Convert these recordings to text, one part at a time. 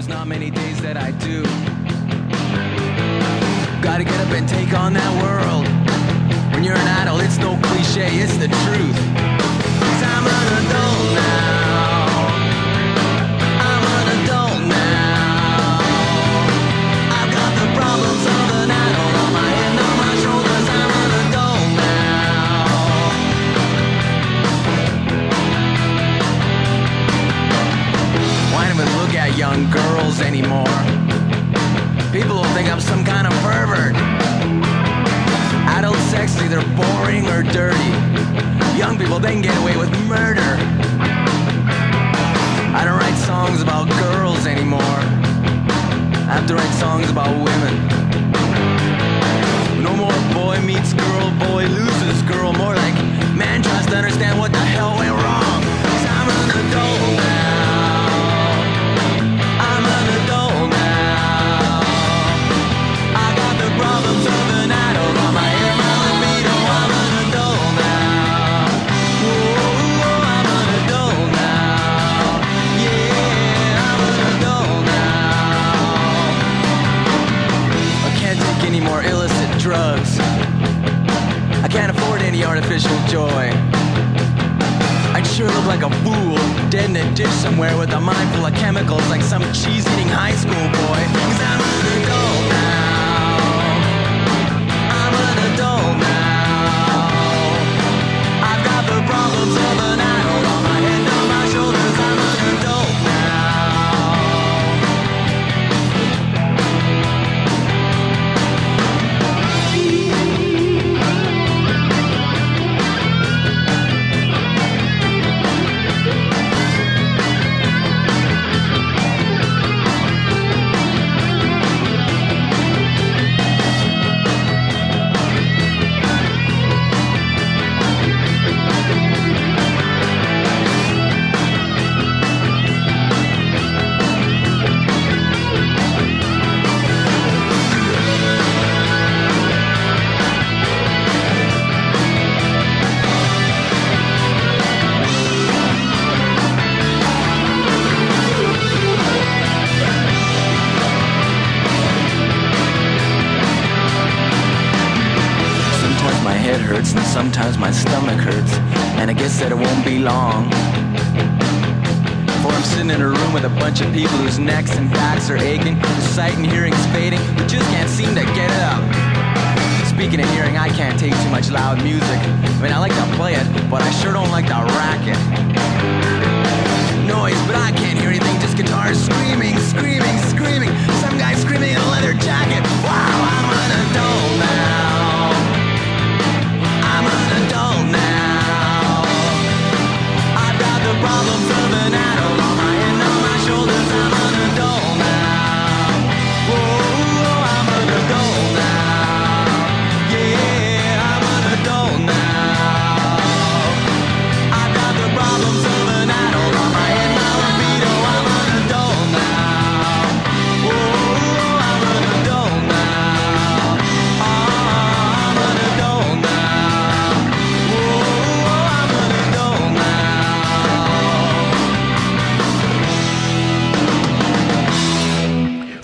there's not many days that I do. Gotta get up and take on that world. When you're an adult, it's no cliche, it's the truth. Have to write songs about women. No more boy meets girl, boy loses girl. More like artificial joy. I'd sure look like a fool, dead in a ditch somewhere with a mind full of chemicals like some cheese eating high school head hurts and sometimes my stomach hurts. And I guess that it won't be long. For I'm sitting in a room with a bunch of people whose necks and backs are aching, whose sight and hearing is fading, who just can't seem to get it up. Speaking of hearing, I can't take too much loud music. I mean, I like to play it, but I sure don't like to rack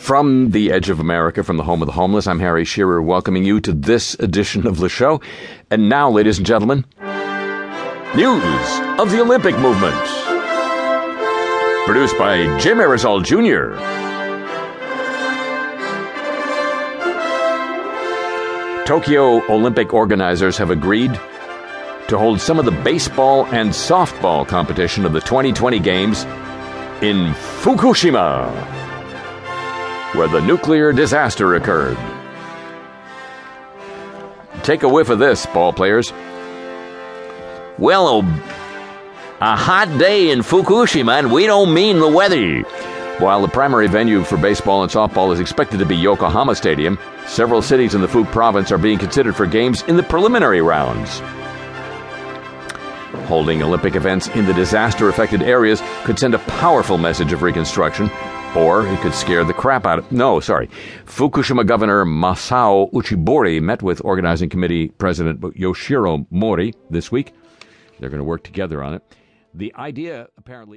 From the edge of America, from the home of the homeless, I'm Harry Shearer, welcoming you to this edition of Le Show. And now, ladies and gentlemen, news of the Olympic movement. Produced by Jim Arizal Jr. Tokyo Olympic organizers have agreed to hold some of the baseball and softball competition of the 2020 Games in Fukushima, where the nuclear disaster occurred. Take a whiff of this, ball players. Well, oh, a hot day in Fukushima, and we don't mean the weather. While the primary venue for baseball and softball is expected to be Yokohama Stadium, several cities in the Fuku province are being considered for games in the preliminary rounds. Holding Olympic events in the disaster affected areas could send a powerful message of reconstruction, or it could scare the crap out of. No, sorry. Fukushima Governor Masao Uchibori met with organizing committee President Yoshiro Mori this week. They're going to work together on it. The idea, apparently.